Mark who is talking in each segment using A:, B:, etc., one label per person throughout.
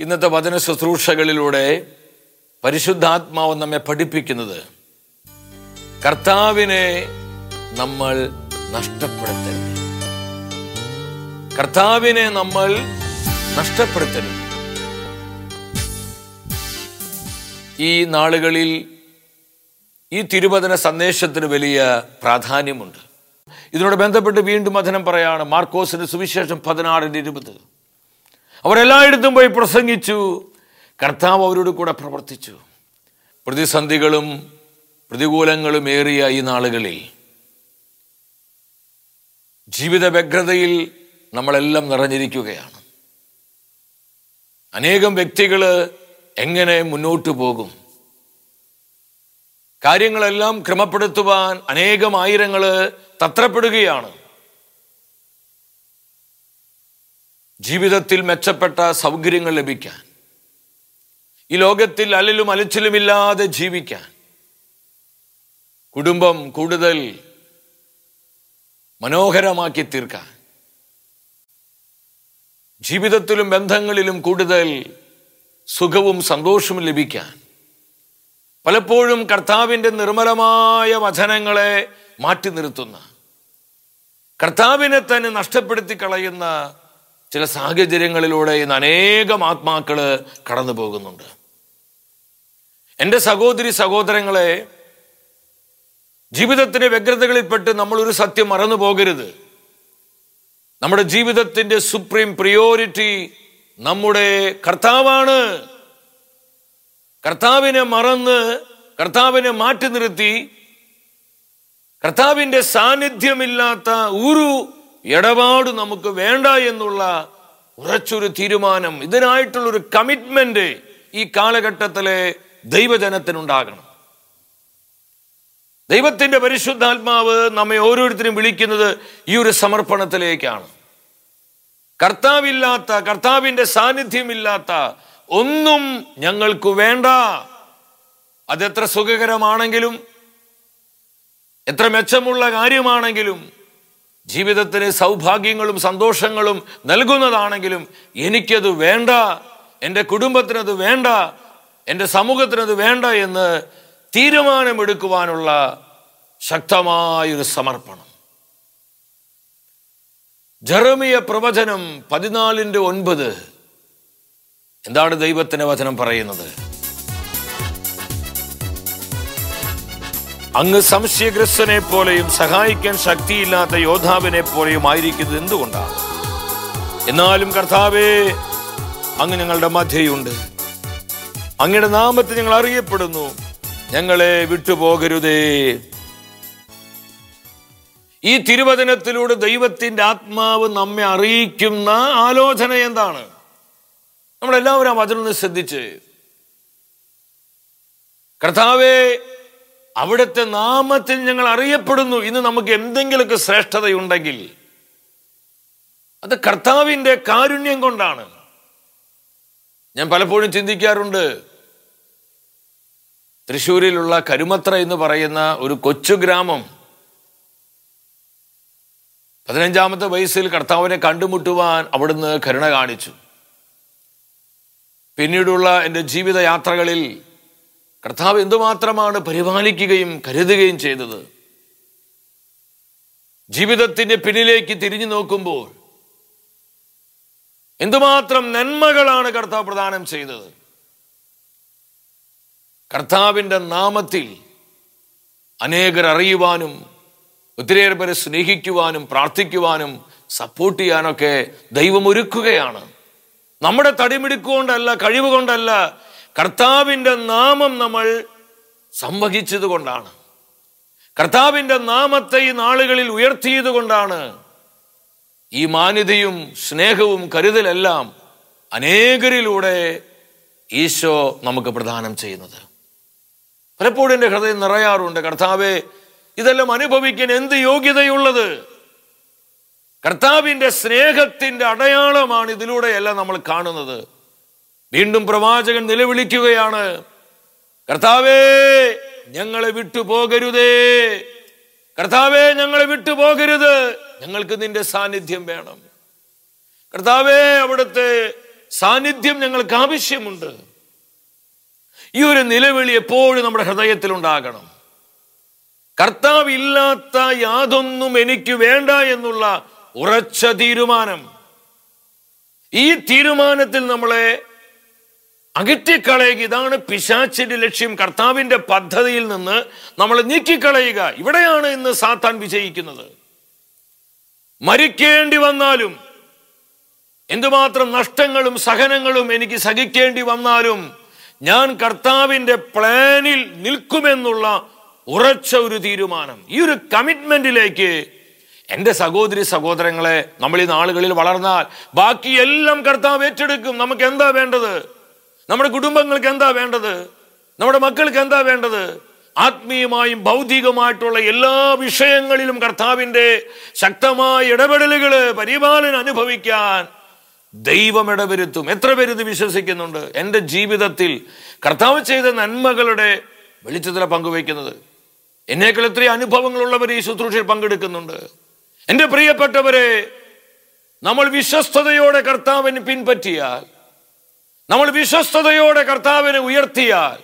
A: ഇന്നത്തെ വചന ശുശ്രൂഷകളിലൂടെ പരിശുദ്ധാത്മാവ് നമ്മെ പഠിപ്പിക്കുന്നത് കർത്താവിനെ നമ്മൾ നഷ്ടപ്പെടുത്തരുത്. കർത്താവിനെ നമ്മൾ നഷ്ടപ്പെടുത്തരുത്. ഈ നാളുകളിൽ ഈ തിരുവചന സന്ദേശത്തിന് വലിയ പ്രാധാന്യമുണ്ട്. ഇതിനോട് ബന്ധപ്പെട്ട് വീണ്ടും അധനം പറയാണ് മാർക്കോസിന്റെ സുവിശേഷം പതിനാറിന്റെ ഇരുപത്. അവരെല്ലായിടത്തും പോയി പ്രസംഗിച്ചു. കർത്താവ് അവരോട് കൂടെ പ്രവർത്തിച്ചു. പ്രതിസന്ധികളും പ്രതികൂലങ്ങളും ഏറിയ ഈ നാളുകളിൽ ജീവിത വ്യഗ്രതയിൽ നമ്മളെല്ലാം നിറഞ്ഞിരിക്കുകയാണ്. അനേകം വ്യക്തികൾ എങ്ങനെ മുന്നോട്ട് പോകും? കാര്യങ്ങളെല്ലാം ക്രമപ്പെടുത്തുവാൻ അനേകം ആയിരങ്ങൾ തത്രപ്പെടുകയാണ്. ജീവിതത്തിൽ മെച്ചപ്പെട്ട സൗകര്യങ്ങൾ ലഭിക്കാൻ. ഈ ലോകത്തിൽ അലലും അലച്ചിലുമില്ലാതെ ജീവിക്കാൻ. കുടുംബം കൂടുതൽ മനോഹരമാക്കി തീർക്കാൻ. ജീവിതത്തിലും ബന്ധങ്ങളിലും കൂടുതൽ സുഖവും സന്തോഷവും ലഭിക്കാൻ. പലപ്പോഴും കർത്താവിന്റെ നിർമ്മലമായ വചനങ്ങളെ മാറ്റി നിർത്തുന്ന. കർത്താവിനെ തന്നെ നഷ്ടപ്പെടുത്തി കളയുന്ന ചില സാഹചര്യങ്ങളിലൂടെ ഇന്ന് അനേകം ആത്മാക്കൾ കടന്നു പോകുന്നുണ്ട്. എന്റെ സഹോദരി സഹോദരങ്ങളെ ജീവിതത്തിന്റെ വ്യഗ്രതകളിൽപ്പെട്ട് നമ്മളൊരു സത്യം മറന്നു പോകരുത്. നമ്മുടെ ജീവിതത്തിന്റെ സുപ്രീം പ്രിയോറിറ്റി നമ്മുടെ കർത്താവാണ്. കർത്താവിനെ മറന്ന് കർത്താവിനെ മാറ്റി നിർത്തി കർത്താവിന്റെ സാന്നിധ്യമില്ലാത്ത ഒരു ഇടപാട് നമുക്ക് വേണ്ട എന്നുള്ള ഉറച്ചൊരു തീരുമാനം ഇതിനായിട്ടുള്ളൊരു കമ്മിറ്റ്മെന്റ് ഈ കാലഘട്ടത്തിലെ ദൈവജനത്തിനുണ്ടാകണം. ദൈവത്തിന്റെ പരിശുദ്ധാത്മാവ് നമ്മെ ഓരോരുത്തരും വിളിക്കുന്നത് ഈ ഒരു സമർപ്പണത്തിലേക്കാണ്. കർത്താവില്ലാത്ത കർത്താവിന്റെ സാന്നിധ്യമില്ലാത്ത ഒന്നും ഞങ്ങൾക്ക് വേണ്ട. അതെത്ര സുഖകരമാണെങ്കിലും എത്ര മെച്ചമുള്ള കാര്യമാണെങ്കിലും ജീവിതത്തിന് സൗഭാഗ്യങ്ങളും സന്തോഷങ്ങളും നൽകുന്നതാണെങ്കിലും എനിക്കത് വേണ്ട എന്റെ കുടുംബത്തിനത് വേണ്ട എന്റെ സമൂഹത്തിനത് വേണ്ട എന്ന് തീരുമാനമെടുക്കുവാനുള്ള ശക്തമായൊരു സമർപ്പണം. ജെറമിയ പ്രവചനം പതിനാലിന്റെ ഒൻപത്. എന്താണ് ദൈവത്തിന്റെ വചനം പറയുന്നത്? അങ്ങ് സംശയഗ്രസ്തനെ പോലെയും സഹായിക്കാൻ ശക്തിയില്ലാത്ത യോദ്ധാവിനെ പോലെയും ആയിരിക്കുന്നത് എന്തുകൊണ്ടാണ്? എന്നാലും കർത്താവേ അങ്ങ് ഞങ്ങളുടെ മധ്യയുണ്ട്. അങ്ങയുടെ നാമത്തെ ഞങ്ങൾ അറിയപ്പെടുന്നു. ഞങ്ങളെ വിട്ടുപോകരുതേ. ഈ തിരുവചനത്തിലൂടെ ദൈവത്തിന്റെ ആത്മാവ് നമ്മെ അറിയിക്കുന്ന ആലോചന എന്താണ്? നമ്മളെല്ലാവരും ആ വചനം ശ്രദ്ധിച്ച്. കർത്താവെ അവിടുത്തെ നാമത്തിൽ ഞങ്ങൾ അറിയപ്പെടുന്നു. ഇന്ന് നമുക്ക് എന്തെങ്കിലുമൊക്കെ ശ്രേഷ്ഠതയുണ്ടെങ്കിൽ അത് കർത്താവിന്റെ കാരുണ്യം കൊണ്ടാണ്. ഞാൻ പലപ്പോഴും ചിന്തിക്കാറുണ്ട് തൃശ്ശൂരിലുള്ള കരുമത്ര എന്ന് പറയുന്ന ഒരു കൊച്ചു ഗ്രാമം പതിനഞ്ചാമത്തെ വയസ്സിൽ കർത്താവിനെ കണ്ടുമുട്ടുവാൻ അവിടുന്ന് കരുണ കാണിച്ചു. പിന്നീടുള്ള എന്റെ ജീവിതയാത്രകളിൽ കർത്താവ് എന്തുമാത്രമാണ് പരിപാലിക്കുകയും കരുതുകയും ചെയ്തത്? ജീവിതത്തിന്റെ പിന്നിലേക്ക് തിരിഞ്ഞു നോക്കുമ്പോൾ എന്തുമാത്രം നന്മകളാണ് കർത്താവ് പ്രദാനം ചെയ്തത്? കർത്താവിന്റെ നാമത്തിൽ അനേകർ അറിയുവാനും ഒത്തിരിയേറെ പേരെ സ്നേഹിക്കുവാനും പ്രാർത്ഥിക്കുവാനും സപ്പോർട്ട് ചെയ്യാനൊക്കെ ദൈവം ഒരുക്കുകയാണ്. നമ്മുടെ തടിമിടുക്കുകൊണ്ടല്ല കഴിവ് കൊണ്ടല്ല കർത്താവിന്റെ നാമം നമ്മൾ സംവഹിച്ചത് കൊണ്ടാണ് കർത്താവിന്റെ നാമത്തെ ഈ നാളുകളിൽ ഉയർത്തിയത് കൊണ്ടാണ് ഈ മാന്യതയും സ്നേഹവും കരുതലെല്ലാം അനേകരിലൂടെ ഈശോ നമുക്ക് പ്രദാനം ചെയ്യുന്നത്. പലപ്പോഴും എന്റെ ഹൃദയം നിറയാറുണ്ട് കർത്താവെ ഇതെല്ലാം അനുഭവിക്കാൻ എന്ത് യോഗ്യതയുള്ളത്? കർത്താവിന്റെ സ്നേഹത്തിന്റെ അടയാളമാണ് ഇതിലൂടെയല്ല നമ്മൾ കാണുന്നത്. വീണ്ടും പ്രവാചകൻ നിലവിളിക്കുകയാണ്. കർത്താവേ ഞങ്ങളെ വിട്ടുപോകരുതേ കർത്താവേ ഞങ്ങളെ വിട്ടുപോകരുത് ഞങ്ങൾക്ക് നിന്റെ സാന്നിധ്യം വേണം. കർത്താവേ അവിടുത്തെ സാന്നിധ്യം ഞങ്ങൾക്ക് ആവശ്യമുണ്ട്. ഈ ഒരു നിലവിളി എപ്പോഴും നമ്മുടെ ഹൃദയത്തിൽ ഉണ്ടാകണം കർത്താവ് ഇല്ലാത്ത യാതൊന്നും എനിക്ക് വേണ്ട എന്നുള്ള ഉറച്ച തീരുമാനം. ഈ തീരുമാനത്തിൽ നമ്മളെ അകറ്റിക്കളയുക. ഇതാണ് പിശാച്ചിന്റെ ലക്ഷ്യം. കർത്താവിന്റെ പദ്ധതിയിൽ നിന്ന് നമ്മൾ നീക്കിക്കളയുക. ഇവിടെയാണ് ഇന്ന് സാത്താൻ വിജയിക്കുന്നത്. മരിക്കേണ്ടി വന്നാലും എന്തുമാത്രം നഷ്ടങ്ങളും സഹനങ്ങളും എനിക്ക് സഹിക്കേണ്ടി വന്നാലും ഞാൻ കർത്താവിന്റെ പ്ലാനിൽ നിൽക്കുമെന്നുള്ള ഉറച്ച ഒരു തീരുമാനം. ഈ ഒരു കമ്മിറ്റ്മെന്റിലേക്ക് എന്റെ സഹോദരി സഹോദരങ്ങളെ നമ്മൾ ഈ നാളുകളിൽ വളർന്നാൽ ബാക്കി എല്ലാം കർത്താവ് ഏറ്റെടുക്കും. നമുക്ക് എന്താ വേണ്ടത്? നമ്മുടെ കുടുംബങ്ങൾക്ക് എന്താ വേണ്ടത്? നമ്മുടെ മക്കൾക്ക് എന്താ വേണ്ടത്? ആത്മീയമായും ഭൗതികമായിട്ടുള്ള എല്ലാ വിഷയങ്ങളിലും കർത്താവിന്റെ ശക്തമായ ഇടപെടലുകൾ പരിപാലനം അനുഭവിക്കാൻ ദൈവം ഇടവരുത്തും. എത്ര പേര് ഇത് വിശ്വസിക്കുന്നുണ്ട്? എന്റെ ജീവിതത്തിൽ കർത്താവ് ചെയ്ത നന്മകളുടെ വെളിച്ചത്തിൽ പങ്കുവയ്ക്കുന്നത്. എന്നേക്കാൾ എത്രയും അനുഭവങ്ങളുള്ളവർ ഈ ശുശ്രൂഷയിൽ പങ്കെടുക്കുന്നുണ്ട്. എന്റെ പ്രിയപ്പെട്ടവരെ നമ്മൾ വിശ്വസ്തയോടെ കർത്താവിന് പിൻപറ്റിയാൽ നമ്മൾ വിശ്വസ്തയോടെ കർത്താവിനെ ഉയർത്തിയാൽ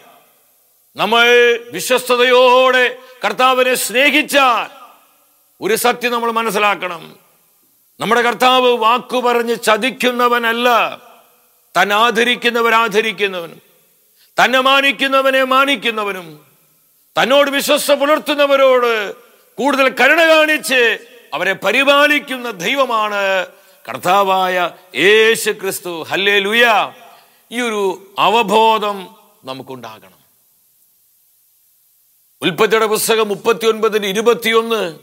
A: നമ്മൾ വിശ്വസ്തയോടെ കർത്താവിനെ സ്നേഹിച്ചാൽ ഒരു സത്യം നമ്മൾ മനസ്സിലാക്കണം. നമ്മുടെ കർത്താവ് വാക്കു പറഞ്ഞ് ചതിക്കുന്നവനല്ല താൻ ആദരിക്കുന്നവൻ ആദരിക്കുന്നവനും തന്നെ മാനിക്കുന്നവനെ മാനിക്കുന്നവനും തന്നോട് വിശ്വസ്ത പുലർത്തുന്നവരോട് കൂടുതൽ കരുണ കാണിച്ച് അവരെ പരിപാലിക്കുന്ന ദൈവമാണ് കർത്താവായ യേശു ക്രിസ്തു ഹല്ലേ ലുയ ഈ ഒരു അവബോധം നമുക്കുണ്ടാകണം. ഉൽപ്പത്തിയുടെ പുസ്തകം മുപ്പത്തി ഒൻപതിന് ഇരുപത്തിയൊന്ന്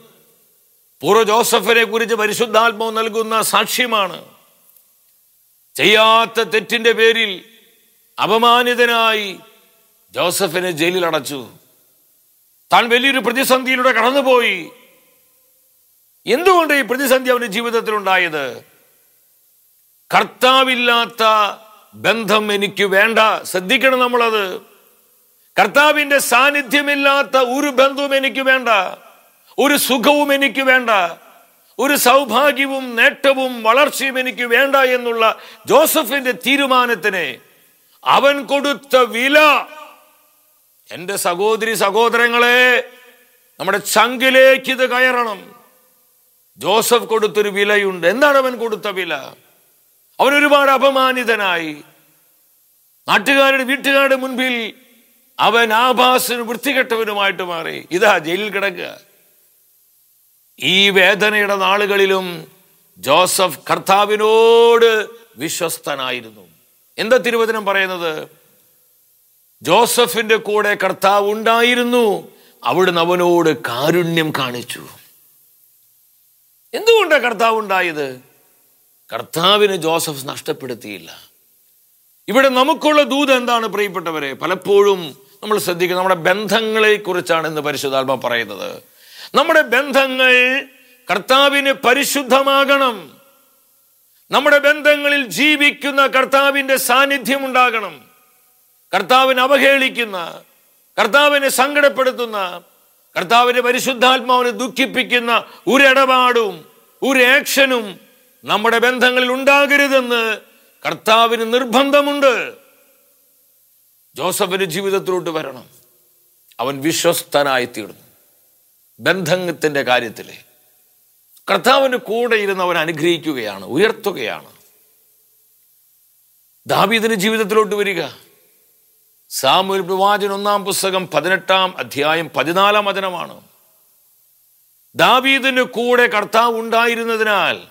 A: പൂർവ ജോസഫിനെ കുറിച്ച് പരിശുദ്ധാത്മാവ് നൽകുന്ന സാക്ഷ്യമാണ്. ചെയ്യാത്ത തെറ്റിന്റെ പേരിൽ അപമാനിതനായി ജോസഫിനെ ജയിലിൽ അടച്ചു. താൻ വലിയൊരു പ്രതിസന്ധിയിലൂടെ കടന്നുപോയി. എന്തുകൊണ്ട് ഈ പ്രതിസന്ധി അവന്റെ ജീവിതത്തിൽ ഉണ്ടായത് കർത്താവില്ലാത്ത ബന്ധം എനിക്ക് വേണ്ട. ശ്രദ്ധിക്കണം നമ്മളത്. കർത്താവിന്റെ സാന്നിധ്യമില്ലാത്ത ഒരു ബന്ധവും എനിക്ക് വേണ്ട. ഒരു സുഖവും എനിക്ക് വേണ്ട. ഒരു സൗഭാഗ്യവും നേട്ടവും വളർച്ചയും എനിക്ക് വേണ്ട എന്നുള്ള ജോസഫിന്റെ തീരുമാനത്തിന് അവൻ കൊടുത്ത വില. എന്റെ സഹോദരി സഹോദരങ്ങളെ നമ്മുടെ ചങ്കിലേക്ക് ഇത് കയറണം. ജോസഫ് കൊടുത്തൊരു വിലയുണ്ട്. എന്താണ് അവൻ കൊടുത്ത വില? അവൻ ഒരുപാട് അപമാനിതനായി. നാട്ടുകാരുടെ വീട്ടുകാരുടെ മുൻപിൽ അവൻ ആഭാസനും വൃത്തികെട്ടവനുമായിട്ട് മാറി. ഇതാ ജയിലിൽ കിടക്കുക. ഈ വേദനയുടെ നാളുകളിലും ജോസഫ് കർത്താവിനോട് വിശ്വസ്തനായിരുന്നു. എന്താ തിരുവചനം പറയുന്നത്? ജോസഫിന്റെ കൂടെ കർത്താവ് ഉണ്ടായിരുന്നു. അവിടുന്ന് അവനോട് കാരുണ്യം കാണിച്ചു. എന്തുകൊണ്ടാണ് കർത്താവ് ഉണ്ടായത്? കർത്താവിന് ജോസഫ് നഷ്ടപ്പെടുത്തിയില്ല. ഇവിടെ നമുക്കുള്ള ദൂത് എന്താണ് പ്രിയപ്പെട്ടവരെ? പലപ്പോഴും നമ്മൾ ശ്രദ്ധിക്കുക നമ്മുടെ ബന്ധങ്ങളെ കുറിച്ചാണ് ഇന്ന് പരിശുദ്ധാത്മ പറയുന്നത്. നമ്മുടെ ബന്ധങ്ങൾ കർത്താവിന് പരിശുദ്ധമാകണം. നമ്മുടെ ബന്ധങ്ങളിൽ ജീവിക്കുന്ന കർത്താവിന്റെ സാന്നിധ്യം ഉണ്ടാകണം കർത്താവിനെ അവഹേളിക്കുന്ന കർത്താവിനെ സങ്കടപ്പെടുത്തുന്ന കർത്താവിന്റെ പരിശുദ്ധാത്മാവിനെ ദുഃഖിപ്പിക്കുന്ന ഒരിടപാടും ഒരു ആക്ഷനും നമ്മുടെ ബന്ധങ്ങളിൽ ഉണ്ടാകരുതെന്ന് കർത്താവിന് നിർബന്ധമുണ്ട്. ജോസഫിന്റെ ജീവിതത്തിലോട്ട് വരണം. അവൻ വിശ്വസ്തനായി തീർന്നു ബന്ധത്തിന്റെ കാര്യത്തിൽ കർത്താവിന് കൂടെ ഇരുന്ന് അവൻ അനുഗ്രഹിക്കുകയാണ് ഉയർത്തുകയാണ്. ദാവീദിന്റെ ജീവിതത്തിലോട്ട് വരിക. സാമൂഹ്യ പ്രവാചൻ ഒന്നാം പുസ്തകം പതിനെട്ടാം അധ്യായം പതിനാലാം വചനമാണ്. ദാബീദിന് കൂടെ കർത്താവ് ഉണ്ടായിരുന്നതിനാൽ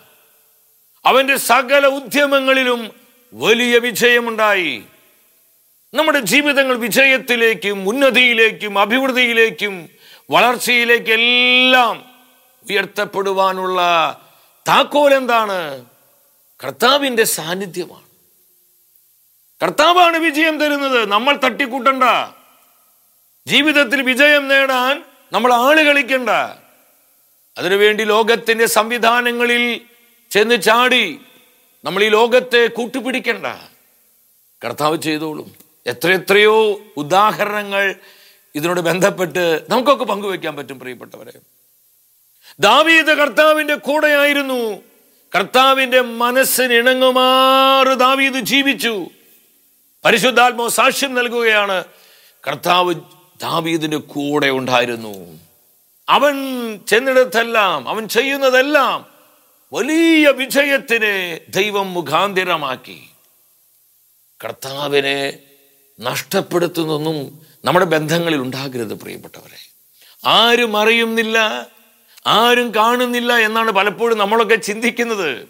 A: അവന്റെ സകല ഉദ്യമങ്ങളിലും വലിയ വിജയമുണ്ടായി. നമ്മുടെ ജീവിതങ്ങൾ വിജയത്തിലേക്കും ഉന്നതിയിലേക്കും അഭിവൃദ്ധിയിലേക്കും വളർച്ചയിലേക്കും എല്ലാം ഉയർത്തപ്പെടുവാനുള്ള താക്കോൽ എന്താണ്? കർത്താവിന്റെ സാന്നിധ്യമാണ്. കർത്താവാണ് വിജയം തരുന്നത്. നമ്മൾ തട്ടിക്കൂട്ടണ്ട. ജീവിതത്തിൽ വിജയം നേടാൻ നമ്മൾ ആൾ കളിക്കണ്ട അതിനുവേണ്ടി ലോകത്തിന്റെ സംവിധാനങ്ങളിൽ ചെന്ന് ചാടി നമ്മൾ ഈ ലോകത്തെ കൂട്ടുപിടിക്കണ്ട. കർത്താവ് ചെയ്തോളും. എത്രയെത്രയോ ഉദാഹരണങ്ങൾ ഇതിനോട് ബന്ധപ്പെട്ട് നമുക്കൊക്കെ പങ്കുവെക്കാൻ പറ്റും പ്രിയപ്പെട്ടവരെ. ദാവീദ് കർത്താവിന്റെ കൂടെയായിരുന്നു. കർത്താവിന്റെ മനസ്സിന് ഇണങ്ങുമാറ് ദാവീദ് ജീവിച്ചു. പരിശുദ്ധാത്മോ സാക്ഷ്യം നൽകുകയാണ്. കർത്താവ് ദാവീദിന്റെ കൂടെ ഉണ്ടായിരുന്നു. അവൻ ചെന്നിടത്തെല്ലാം അവൻ ചെയ്യുന്നതെല്ലാം വലിയ വിജയത്തിനെ ദൈവം മുഖാന്തിരമാക്കി. കർത്താവിനെ നഷ്ടപ്പെടുത്തുന്നൊന്നും നമ്മുടെ ബന്ധങ്ങളിൽ ഉണ്ടാകരുത് പ്രിയപ്പെട്ടവരെ. ആരും അറിയുന്നില്ല ആരും കാണുന്നില്ല എന്നാണ് പലപ്പോഴും നമ്മളൊക്കെ ചിന്തിക്കുന്നത്.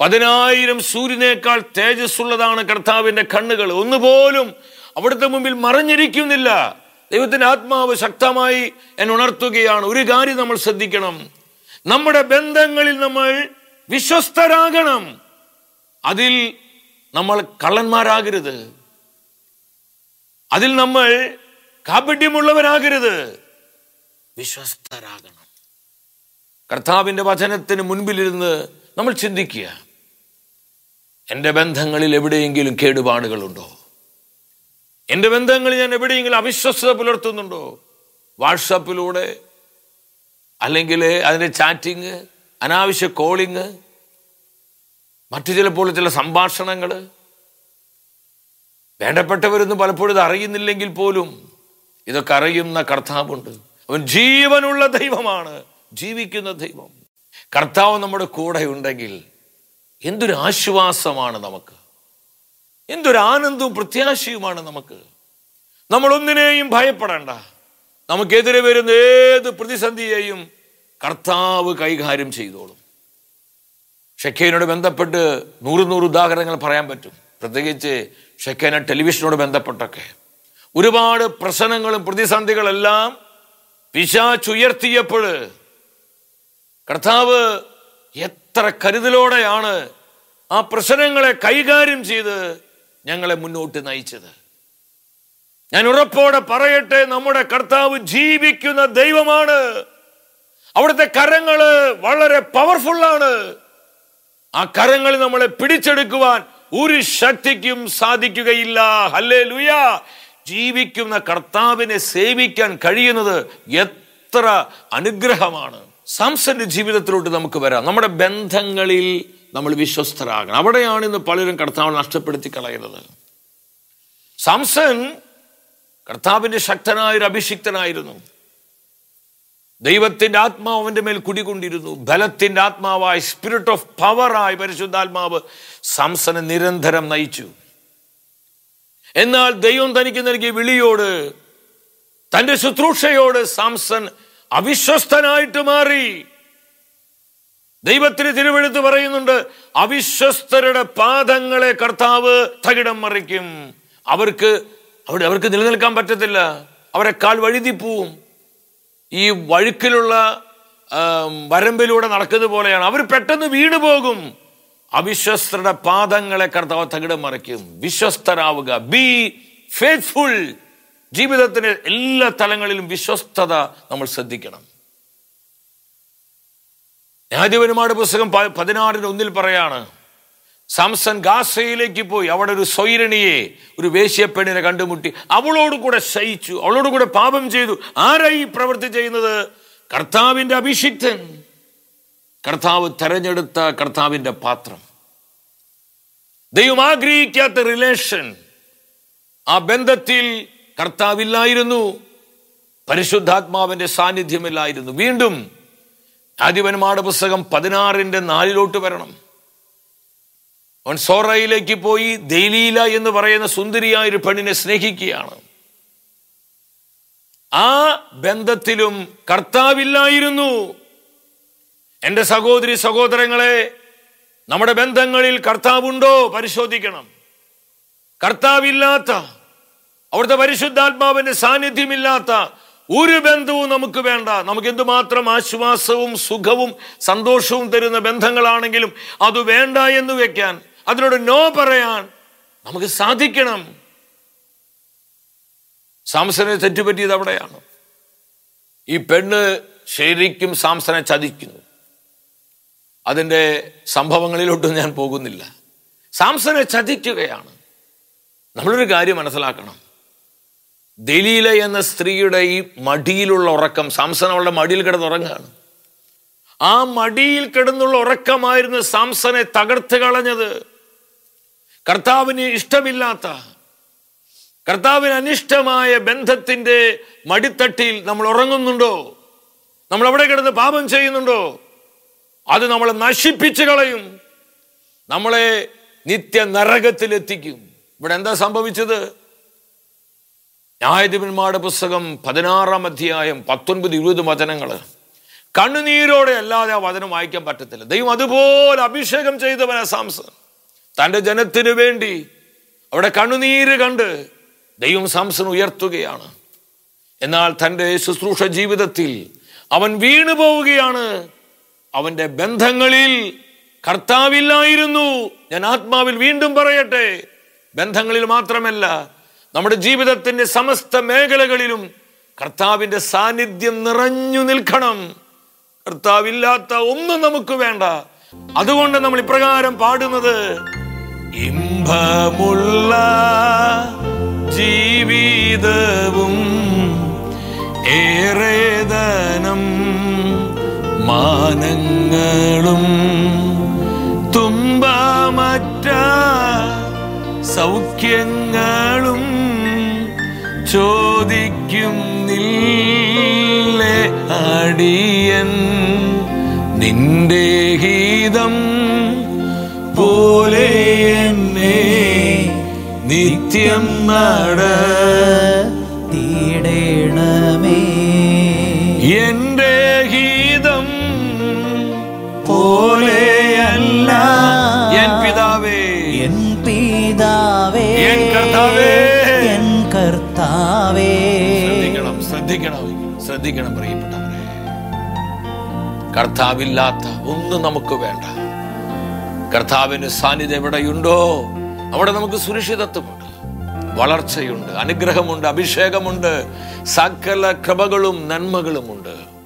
A: പതിനായിരം സൂര്യനേക്കാൾ തേജസ്സുള്ളതാണ് കർത്താവിന്റെ കണ്ണുകൾ. ഒന്നുപോലും അവിടുത്തെ മുമ്പിൽ മറിഞ്ഞിരിക്കുന്നില്ല. ദൈവത്തിന്റെ ആത്മാവ് ശക്തമായി എന്നെ ഉണർത്തുകയാണ്. ഒരു കാര്യം നമ്മൾ ശ്രദ്ധിക്കണം. നമ്മുടെ ബന്ധങ്ങളിൽ നമ്മൾ വിശ്വസ്തരാകണം. അതിൽ നമ്മൾ കള്ളന്മാരാകരുത്. അതിൽ നമ്മൾ കാപട്യമുള്ളവരാകരുത്. വിശ്വസ്തരാകണം. കർത്താവിന്റെ വചനത്തിന് മുൻപിലിരുന്ന് നമ്മൾ ചിന്തിക്കുക. എന്റെ ബന്ധങ്ങളിൽ എവിടെയെങ്കിലും കേടുപാടുകളുണ്ടോ? എന്റെ ബന്ധങ്ങളിൽ ഞാൻ എവിടെയെങ്കിലും അവിശ്വസ്തത പുലർത്തുന്നുണ്ടോ? വാട്സാപ്പിലൂടെ അല്ലെങ്കിൽ അതിന്റെ ചാറ്റിങ് അനാവശ്യ കോളിങ് മറ്റു ചിലപ്പോൾ ചില സംഭാഷണങ്ങൾ. വേണ്ടപ്പെട്ടവരൊന്നും പലപ്പോഴും ഇത് അറിയുന്നില്ലെങ്കിൽ പോലും ഇതൊക്കെ അറിയുന്ന കർത്താവുണ്ട്. അവൻ ജീവനുള്ള ദൈവമാണ് ജീവിക്കുന്ന ദൈവം. കർത്താവ് നമ്മുടെ കൂടെ ഉണ്ടെങ്കിൽ എന്തൊരു ആശ്വാസമാണ് നമുക്ക്. എന്തൊരു ആനന്ദവും പ്രത്യാശയുമാണ് നമുക്ക്. നമ്മൾ ഒന്നിനെയും ഭയപ്പെടേണ്ട. നമുക്കെതിരെ വരുന്ന ഏത് പ്രതിസന്ധിയെയും കർത്താവ് കൈകാര്യം ചെയ്തോളും. ഷെഖേനോട് ബന്ധപ്പെട്ട് നൂറ് നൂറ് ഉദാഹരണങ്ങൾ പറയാൻ പറ്റും. പ്രത്യേകിച്ച് ഷെഖേന ടെലിവിഷനോട് ബന്ധപ്പെട്ടൊക്കെ. ഒരുപാട് പ്രശ്നങ്ങളും പ്രതിസന്ധികളെല്ലാം പിശാച്ചുയർത്തിയപ്പോൾ കർത്താവ് എത്ര കരുതലോടെയാണ് ആ പ്രശ്നങ്ങളെ കൈകാര്യം ചെയ്ത് ഞങ്ങളെ മുന്നോട്ട് നയിച്ചത്. ഞാൻ ഉറപ്പോടെ പറയട്ടെ നമ്മുടെ കർത്താവ് ജീവിക്കുന്ന ദൈവമാണ്. അവിടുത്തെ കരങ്ങൾ വളരെ പവർഫുള്ളാണ് ആ കരങ്ങൾ നമ്മളെ പിടിച്ചെടുക്കുവാൻ ഒരു ശക്തിക്കും സാധിക്കുകയില്ല. ഹല്ലേ ലുയ ജീവിക്കുന്ന കർത്താവിനെ സേവിക്കാൻ കഴിയുന്നത് എത്ര അനുഗ്രഹമാണ്. സാംസന്റെ ജീവിതത്തിലോട്ട് നമുക്ക് വരാം. നമ്മുടെ ബന്ധങ്ങളിൽ നമ്മൾ വിശ്വസ്തരാകണം. അവിടെയാണ് ഇന്ന് പലരും കർത്താവ് നഷ്ടപ്പെടുത്തി കളയുന്നത്. സാംസൺ കർത്താവിന്റെ ശക്തനായ ഒരു അഭിഷിക്തനായിരുന്നു. ദൈവത്തിന്റെ ആത്മാവ് മേൽ കുടികൊണ്ടിരുന്നു. ബലത്തിന്റെ ആത്മാവായി സ്പിരിറ്റ് ഓഫ് പവറായി പരിശുദ്ധാത്മാവ് സംസനെ നിരന്തരം നയിച്ചു. എന്നാൽ ദൈവം തനിക്ക് നൽകിയ വിളിയോട് തന്റെ ശുശ്രൂഷയോട് സാംസൺ അവിശ്വസ്തനായിട്ട് മാറി. ദൈവത്തിന് തിരുവെടുത്ത് പറയുന്നുണ്ട് അവിശ്വസ്തരുടെ പാദങ്ങളെ കർത്താവ് തകിടം മറിക്കും. അവർക്ക് അവിടെ അവർക്ക് നിലനിൽക്കാൻ പറ്റത്തില്ല. അവരെ കാൽ വഴുതി വഴുതിപ്പോവും ഈ വഴുക്കിലുള്ള വരമ്പിലൂടെ നടക്കുന്നത് പോലെയാണ്. അവർ പെട്ടെന്ന് വീണു പോകും. അവിശ്വസ്തരുടെ പാദങ്ങളെ കർത്താവ് തകിടം മറിക്കും. വിശ്വസ്തരാവുക. ബി ഫേത്ത്ഫുൾ ജീവിതത്തിന്റെ എല്ലാ തലങ്ങളിലും വിശ്വസ്തത നമ്മൾ ശ്രദ്ധിക്കണം. ന്യായാധിപന്മാരുടെ പുസ്തകം പതിനാറിന് ഒന്നിൽ പറയാണ് സാംസൺ ഗാസയിലേക്ക് പോയി. അവിടെ ഒരു സ്വൈരണിയെ ഒരു വേശ്യപ്പെണ്ണിനെ കണ്ടുമുട്ടി. അവളോട് കൂടെ ശയിച്ചു. അവളോട് കൂടെ പാപം ചെയ്തു. ആരായി പ്രവൃത്തി ചെയ്യുന്നത്? കർത്താവിന്റെ അഭിഷിക്തൻ. കർത്താവ് തെരഞ്ഞെടുത്ത കർത്താവിന്റെ പാത്രം. ദൈവം ആഗ്രഹിക്കാത്ത റിലേഷൻ ആ ബന്ധത്തിൽ കർത്താവില്ലായിരുന്നു. പരിശുദ്ധാത്മാവിന്റെ സാന്നിധ്യമില്ലായിരുന്നു. വീണ്ടും ആദിപന്മാരുടെ പുസ്തകം പതിനാറിന്റെ നാലിലോട്ട് വരണം. അവൻ സോറയിലേക്ക് പോയി ദൈലീല എന്ന് പറയുന്ന സുന്ദരിയായ ഒരു പെണ്ണിനെ സ്നേഹിക്കുകയാണ്. ആ ബന്ധത്തിലും കർത്താവില്ലായിരുന്നു. എന്റെ സഹോദരി സഹോദരങ്ങളെ നമ്മുടെ ബന്ധങ്ങളിൽ കർത്താവുണ്ടോ? പരിശോധിക്കണം. കർത്താവില്ലാത്ത അവിടുത്തെ പരിശുദ്ധാത്മാവിന്റെ സാന്നിധ്യമില്ലാത്ത ഒരു ബന്ധവും നമുക്ക് വേണ്ട. നമുക്ക് എന്തുമാത്രം ആശ്വാസവും സുഖവും സന്തോഷവും തരുന്ന ബന്ധങ്ങളാണെങ്കിലും അത് വേണ്ട എന്ന് വെക്കാൻ അതിനോട് നോ പറയാൻ നമുക്ക് സാധിക്കണം. സാംസനെ തെറ്റുപറ്റിയത് അവിടെയാണ്. ഈ പെണ്ണ് ശരിക്കും സാംസനെ ചതിക്കുന്നു. അതിന്റെ സംഭവങ്ങളിലോട്ടും ഞാൻ പോകുന്നില്ല. സാംസനെ ചതിക്കുകയാണ്. നമ്മളൊരു കാര്യം മനസ്സിലാക്കണം. ദലീല എന്ന സ്ത്രീയുടെ ഈ മടിയിലുള്ള ഉറക്കം സാംസൺ അവളുടെ മടിയിൽ കിടന്നുറങ്ങുകയാണ്. ആ മടിയിൽ കിടന്നുള്ള ഉറക്കമായിരുന്നു സാംസനെ തകർത്ത് കളഞ്ഞത്. കർത്താവിന് ഇഷ്ടമില്ലാത്ത കർത്താവിന് അനിഷ്ടമായ ബന്ധത്തിന്റെ മടിത്തട്ടിൽ നമ്മൾ ഉറങ്ങുന്നുണ്ടോ? നമ്മൾ അവിടെ കിടന്ന് പാപം ചെയ്യുന്നുണ്ടോ? അത് നമ്മളെ നശിപ്പിച്ചു കളയും. നമ്മളെ നിത്യ നരകത്തിലെത്തിക്കും ഇവിടെ എന്താ സംഭവിച്ചത്? ന്യായധിപന്മാരുടെ പുസ്തകം പതിനാറാം അധ്യായം പത്തൊൻപത് ഇരുപത് വചനങ്ങൾ. കണ്ണുനീരോടെ അല്ലാതെ ആ വചനം വായിക്കാൻ പറ്റത്തില്ല. ദൈവം അതുപോലെ അഭിഷേകം ചെയ്തവനാ സാംസൺ തന്റെ ജനത്തിനു വേണ്ടി അവിടെ കണ്ണുനീര് കണ്ട് ദൈവം സാംസൺ ഉയർത്തുകയാണ്. എന്നാൽ തന്റെ ശുശ്രൂഷ ജീവിതത്തിൽ അവൻ വീണു പോവുകയാണ്. അവന്റെ ബന്ധങ്ങളിൽ കർത്താവില്ലായിരുന്നു. ഞാൻ ആത്മാവിൽ വീണ്ടും പറയട്ടെ. ബന്ധങ്ങളിൽ മാത്രമല്ല നമ്മുടെ ജീവിതത്തിന്റെ സമസ്ത മേഖലകളിലും കർത്താവിന്റെ സാന്നിധ്യം നിറഞ്ഞു നിൽക്കണം. കർത്താവില്ലാത്ത ഒന്നും നമുക്ക് വേണ്ട. അതുകൊണ്ട് നമ്മൾ ഇപ്രകാരം പാടുന്നത് ഇമ്പമുള്ള ജീവിതവും ഏറേതനം മാനങ്ങളും തുമ്പമറ്റ സൗഖ്യങ്ങളും ചോദിക്കുന്നില്ലേ അടിയൻ? നിന്റെ ഹീതം പോലെ നിത്യം നട
B: തീടേണമേ
A: എന്റെ പോലെ പോലെയല്ല. എൻ പിതാവേ.
B: എൻ പിതാവേ.
A: എൻ കർത്താവേ.
B: എൻ കർത്താവേ.
A: ശ്രദ്ധിക്കണം ശ്രദ്ധിക്കണം ശ്രദ്ധിക്കണം പ്രിയപ്പെട്ടവരെ. കർത്താവില്ലാത്ത ഒന്നും നമുക്ക് വേണ്ട. കർത്താവിന് സാന്നിധ്യം എവിടെയുണ്ടോ അവിടെ നമുക്ക് സുരക്ഷിതത്വമുണ്ട്. വളർച്ചയുണ്ട് അനുഗ്രഹമുണ്ട് അഭിഷേകമുണ്ട് സകല കൃപകളും നന്മകളുമുണ്ട്.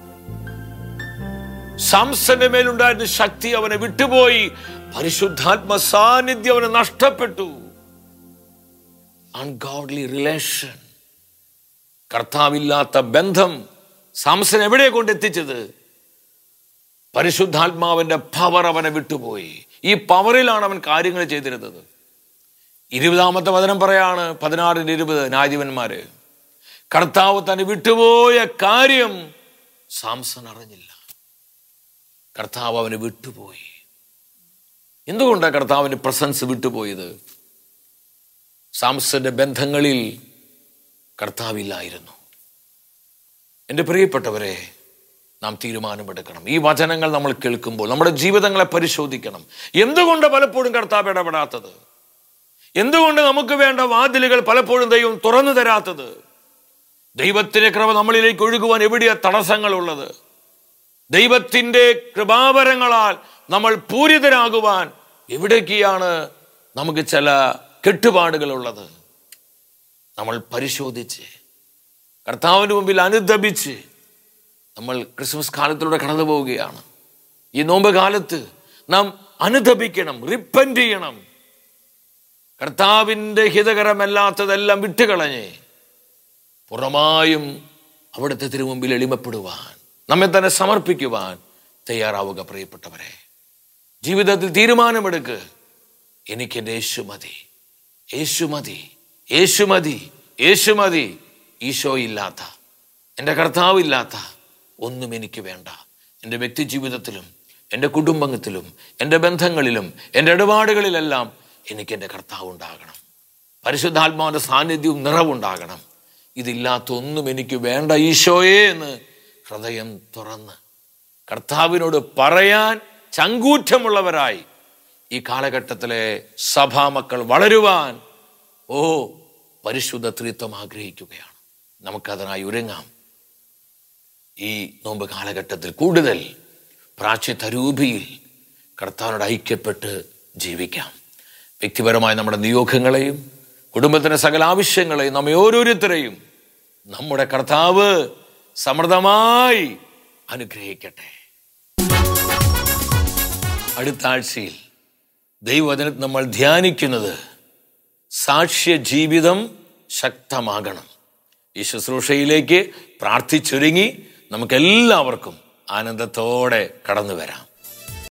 A: സാംസന്റെ മേലുണ്ടായിരുന്ന ശക്തി അവനെ വിട്ടുപോയി. പരിശുദ്ധാത്മ സാന്നിധ്യം അവന് നഷ്ടപ്പെട്ടു. അൺഗോഡ്ലി റിലേഷൻ കർത്താവില്ലാത്ത ബന്ധം സാംസൻ എവിടെ കൊണ്ടെത്തിച്ചത്? പരിശുദ്ധാത്മാവിന്റെ പവർ അവനെ വിട്ടുപോയി. ഈ പവറിലാണ് അവൻ കാര്യങ്ങൾ ചെയ്തിരുന്നത്. ഇരുപതാമത്തെ വചനം പറയാണ് പതിനാറിന് ഇരുപത് ന്യായാധിപന്മാര് കർത്താവ് തന്നെ വിട്ടുപോയ കാര്യം സാംസൺ അറിഞ്ഞില്ല. കർത്താവ് അവന് വിട്ടുപോയി. എന്തുകൊണ്ടാണ് കർത്താവിന്റെ പ്രസൻസ് വിട്ടുപോയത്? സാംസന്റെ ബന്ധങ്ങളിൽ കർത്താവില്ലായിരുന്നു. എന്റെ പ്രിയപ്പെട്ടവരെ നാം തീരുമാനമെടുക്കണം. ഈ വചനങ്ങൾ നമ്മൾ കേൾക്കുമ്പോൾ നമ്മുടെ ജീവിതങ്ങളെ പരിശോധിക്കണം. എന്തുകൊണ്ട് പലപ്പോഴും കർത്താവ് ഇടപെടാത്തത്? എന്തുകൊണ്ട് നമുക്ക് വേണ്ട വാതിലുകൾ പലപ്പോഴും ദൈവം തുറന്നു തരാത്തത്? ദൈവത്തിന്റെ കൃപ നമ്മളിലേക്ക് ഒഴുകുവാൻ എവിടെയാ തടസ്സങ്ങളുള്ളത്? ദൈവത്തിന്റെ കൃപാവരങ്ങളാൽ നമ്മൾ പൂരിതരാകുവാൻ എവിടേക്കാണ് നമുക്ക് ചില കെട്ടുപാടുകളുള്ളത്? നമ്മൾ പരിശോധിച്ച് കർത്താവിന് മുമ്പിൽ അനുദപിച്ച് നമ്മൾ ക്രിസ്മസ് കാലത്തിലൂടെ കടന്നു പോവുകയാണ് ഈ നോമ്പ് കാലത്ത് നാം അനുദപിക്കണം റിപ്പന്റ് ചെയ്യണം. കർത്താവിന്റെ ഹിതകരമല്ലാത്തതെല്ലാം വിട്ടുകളഞ്ഞ് പുറമായും അവിടുത്തെ തിരുമുമ്പിൽ എളിമപ്പെടുവാൻ നമ്മെ തന്നെ സമർപ്പിക്കുവാൻ തയ്യാറാവുക പ്രിയപ്പെട്ടവരെ. ജീവിതത്തിൽ തീരുമാനമെടുക്ക്. എനിക്ക് എന്റെ യേശു മതി. യേശു മതി. യേശു മതി. യേശു മതി. ഈശോ ഇല്ലാത്ത എന്റെ കർത്താവ് കർത്താവില്ലാത്ത ഒന്നും എനിക്ക് വേണ്ട. എന്റെ വ്യക്തി ജീവിതത്തിലും എന്റെ കുടുംബത്തിലും എന്റെ ബന്ധങ്ങളിലും എന്റെ ഇടപാടുകളിലെല്ലാം എനിക്ക് എന്റെ കർത്താവ് ഉണ്ടാകണം. പരിശുദ്ധാത്മാവിന്റെ സാന്നിധ്യവും നിറവുണ്ടാകണം ഇതില്ലാത്തൊന്നും എനിക്ക് വേണ്ട ഈശോയെ എന്ന് ഹൃദയം തുറന്ന് കർത്താവിനോട് പറയാൻ ചങ്കൂറ്റമുള്ളവരായി. ഈ കാലഘട്ടത്തിലെ സഭാമക്കൾ വളരുവാൻ ഓ പരിശുദ്ധ ത്രിത്വം ആഗ്രഹിക്കുകയാണ്. നമുക്കതിനായി ഒരുങ്ങാം. ഈ നോമ്പ് കാലഘട്ടത്തിൽ കൂടുതൽ പ്രാച്യതരൂപിയിൽ കർത്താവിനോട് ഐക്യപ്പെട്ട് ജീവിക്കാം. വ്യക്തിപരമായ നമ്മുടെ നിയോഗങ്ങളെയും കുടുംബത്തിന്റെ സകല ആവശ്യങ്ങളെയും നമ്മെ ഓരോരുത്തരെയും നമ്മുടെ കർത്താവ് സമൃദ്ധമായി അനുഗ്രഹിക്കട്ടെ. അടുത്ത ആഴ്ചയിൽ ദൈവവചനത്തിൽ നമ്മൾ ധ്യാനിക്കുന്നത് സാക്ഷ്യ ജീവിതം ശക്തമാകണം. ഈ ശുശ്രൂഷയിലേക്ക് പ്രാർത്ഥിച്ചൊരുങ്ങി നമുക്കെല്ലാവർക്കും ആനന്ദത്തോടെ കടന്നു വരാം